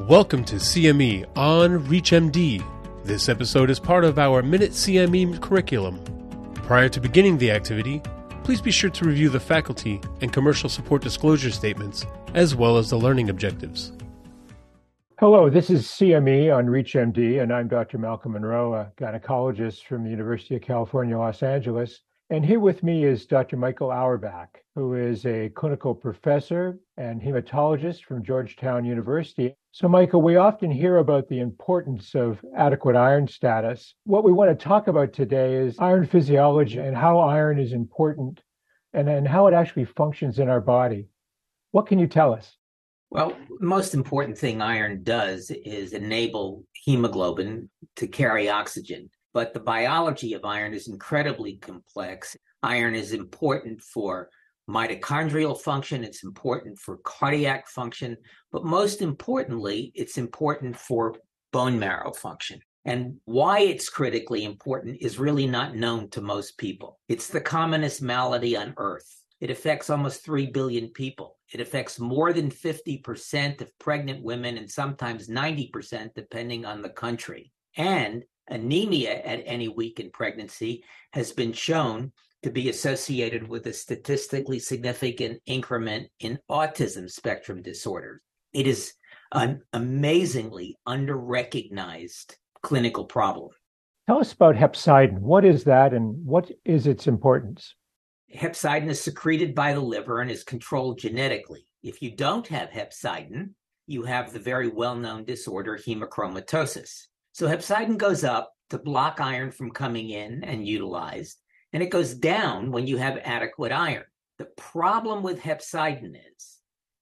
Welcome to CME on ReachMD. This episode is part of our Minute CME curriculum. Prior to beginning the activity, please be sure to review the faculty and commercial support disclosure statements, as well as the learning objectives. Hello, this is CME on ReachMD, and I'm Dr. Malcolm Munro, a gynecologist from the University of California, Los Angeles. And here with me is Dr. Michael Auerbach, who is a clinical professor and hematologist from Georgetown University. So, Michael, we often hear about the importance of adequate iron status. What we want to talk about today is iron physiology and how iron is important and, and how it actually functions in our body. What can you tell us? Well, most important thing iron does is enable hemoglobin to carry oxygen. But the biology of iron is incredibly complex. Iron is important for mitochondrial function, it's important for cardiac function, but most importantly, it's important for bone marrow function. And why it's critically important is really not known to most people. It's the commonest malady on earth. It affects almost 3 billion people. It affects more than 50% of pregnant women and sometimes 90%, depending on the country. And anemia at any week in pregnancy has been shown to be associated with a statistically significant increment in autism spectrum disorders. It is an amazingly underrecognized clinical problem. Tell us about hepcidin. What is that and what is its importance? Hepcidin is secreted by the liver and is controlled genetically. If you don't have hepcidin, you have the very well known disorder hemochromatosis. So hepcidin goes up to block iron from coming in and utilized, and it goes down when you have adequate iron. The problem with hepcidin is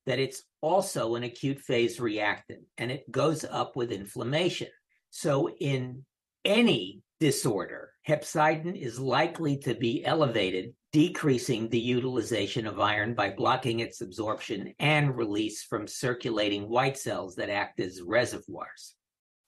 that it's also an acute phase reactant and it goes up with inflammation. So, in any disorder, hepcidin is likely to be elevated, decreasing the utilization of iron by blocking its absorption and release from circulating white cells that act as reservoirs.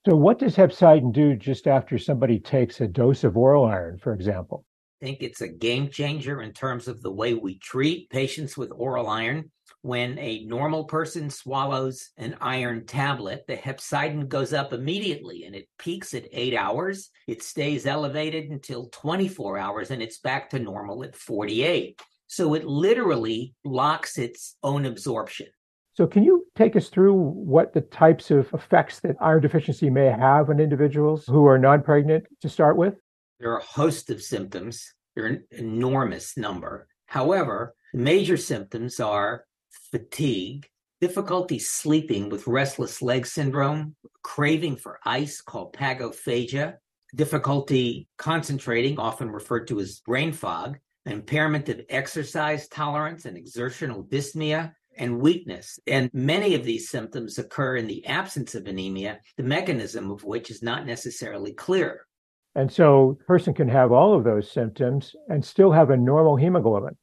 So, what does hepcidin do just after somebody takes a dose of oral iron, for example? Think it's a game changer in terms of the way we treat patients with oral iron. When a normal person swallows an iron tablet, the hepcidin goes up immediately and it peaks at eight hours. It stays elevated until 24 hours and it's back to normal at 48. So it literally blocks its own absorption. So, can you take us through what the types of effects that iron deficiency may have on individuals who are non pregnant to start with? There are a host of symptoms, they're an enormous number. However, major symptoms are fatigue, difficulty sleeping with restless leg syndrome, craving for ice called pagophagia, difficulty concentrating, often referred to as brain fog, impairment of exercise tolerance and exertional dyspnea, and weakness. And many of these symptoms occur in the absence of anemia, the mechanism of which is not necessarily clear. And so a person can have all of those symptoms and still have a normal hemoglobin.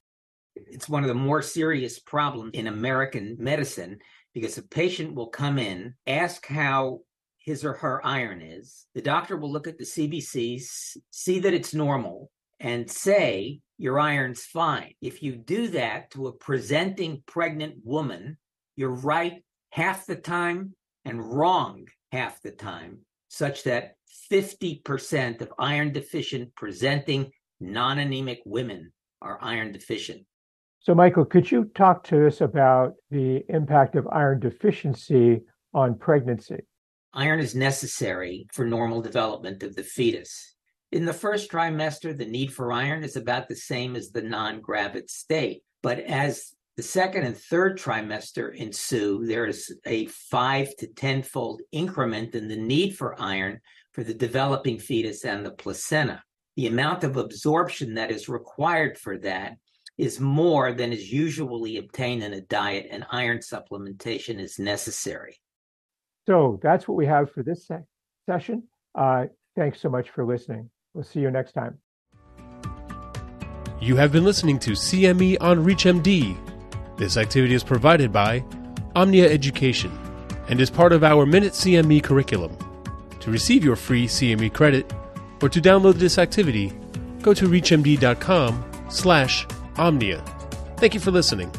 It's one of the more serious problems in American medicine because a patient will come in, ask how his or her iron is. The doctor will look at the CBC, see that it's normal, and say, your iron's fine. If you do that to a presenting pregnant woman, you're right half the time and wrong half the time, such that 50% of iron deficient presenting non anemic women are iron deficient. So, Michael, could you talk to us about the impact of iron deficiency on pregnancy? Iron is necessary for normal development of the fetus. In the first trimester, the need for iron is about the same as the non gravid state. But as the second and third trimester ensue, there is a five to tenfold increment in the need for iron for the developing fetus and the placenta. The amount of absorption that is required for that is more than is usually obtained in a diet, and iron supplementation is necessary. So that's what we have for this se- session. Uh, thanks so much for listening. We'll see you next time. You have been listening to CME on ReachMD. This activity is provided by Omnia Education and is part of our Minute CME curriculum. To receive your free CME credit or to download this activity, go to reachmd.com slash omnia. Thank you for listening.